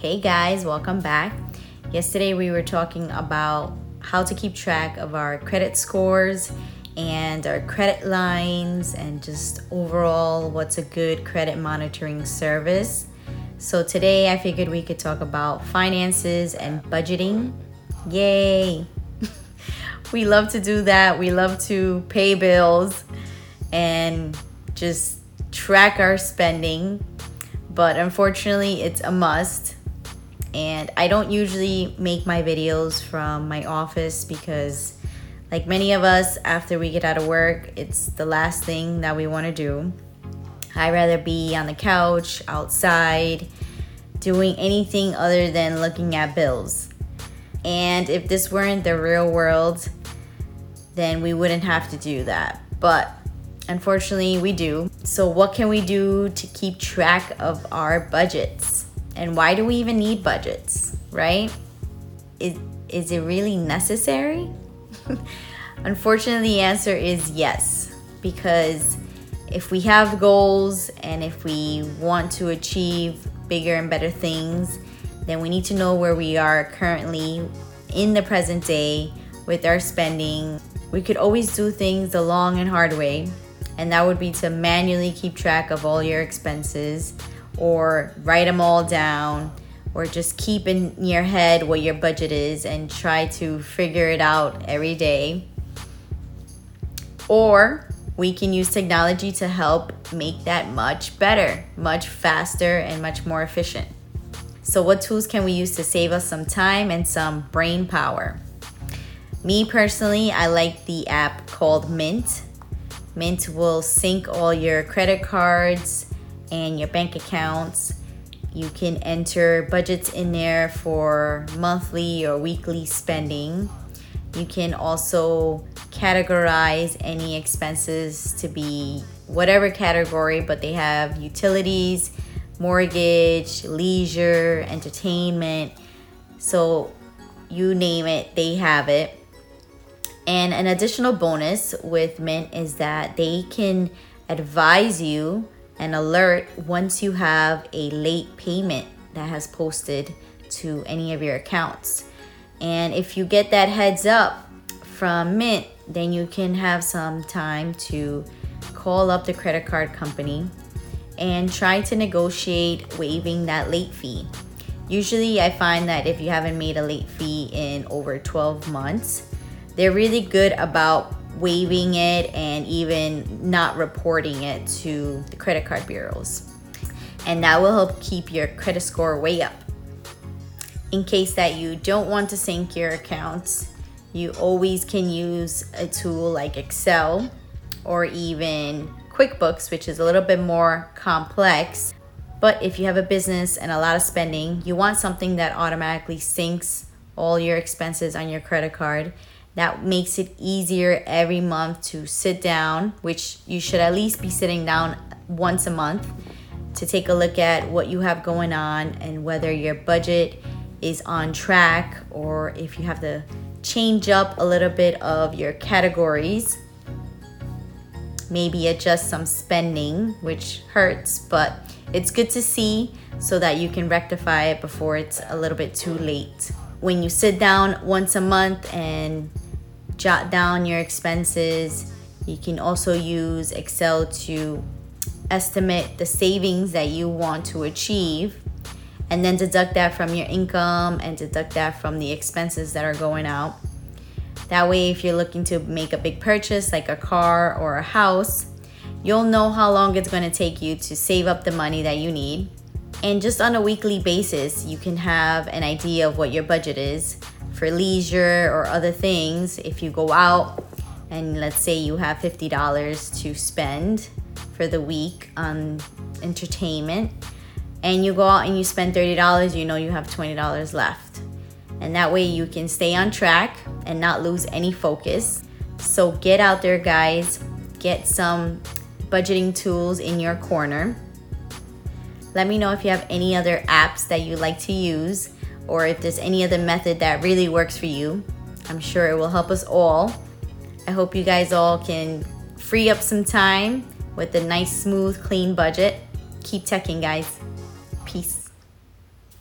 Hey guys, welcome back. Yesterday we were talking about how to keep track of our credit scores and our credit lines and just overall what's a good credit monitoring service. So today I figured we could talk about finances and budgeting. Yay! we love to do that. We love to pay bills and just track our spending, but unfortunately, it's a must. And I don't usually make my videos from my office because, like many of us, after we get out of work, it's the last thing that we want to do. I'd rather be on the couch, outside, doing anything other than looking at bills. And if this weren't the real world, then we wouldn't have to do that. But unfortunately, we do. So, what can we do to keep track of our budgets? And why do we even need budgets, right? Is, is it really necessary? Unfortunately, the answer is yes, because if we have goals and if we want to achieve bigger and better things, then we need to know where we are currently in the present day with our spending. We could always do things the long and hard way, and that would be to manually keep track of all your expenses or write them all down or just keep in your head what your budget is and try to figure it out every day. Or we can use technology to help make that much better, much faster, and much more efficient. So, what tools can we use to save us some time and some brain power? Me personally, I like the app called Mint. Mint will sync all your credit cards and your bank accounts. You can enter budgets in there for monthly or weekly spending. You can also categorize any expenses to be whatever category, but they have utilities, mortgage, leisure, entertainment. So you name it, they have it. And an additional bonus with Mint is that they can advise you and alert once you have a late payment that has posted to any of your accounts. And if you get that heads up from Mint, then you can have some time to call up the credit card company and try to negotiate waiving that late fee. Usually, I find that if you haven't made a late fee in over 12 months, they're really good about waiving it and even not reporting it to the credit card bureaus. And that will help keep your credit score way up. In case that you don't want to sync your accounts, you always can use a tool like Excel or even QuickBooks, which is a little bit more complex. But if you have a business and a lot of spending, you want something that automatically syncs all your expenses on your credit card that makes it easier every month to sit down, which you should at least be sitting down once a month to take a look at what you have going on and whether your budget is on track or if you have to change up a little bit of your categories. Maybe adjust some spending, which hurts, but it's good to see so that you can rectify it before it's a little bit too late when you sit down once a month and jot down your expenses, you can also use Excel to estimate the savings that you want to achieve and then deduct that from your income and deduct that from the expenses that are going out. That way, if you're looking to make a big purchase like a car or a house, you'll know how long it's going to take you to save up the money that you need and just on a weekly basis, you can have an idea of what your budget is for leisure or other things. If you go out and let's say you have $50 to spend for the week on entertainment, and you go out and you spend $30, you know you have $20 left. And that way you can stay on track and not lose any focus. So get out there, guys, get some budgeting tools in your corner let me know if you have any other apps that you like to use or if there's any other method that really works for you. I'm sure it will help us all. I hope you guys all can free up some time with a nice, smooth, clean budget. Keep teching, guys. Peace.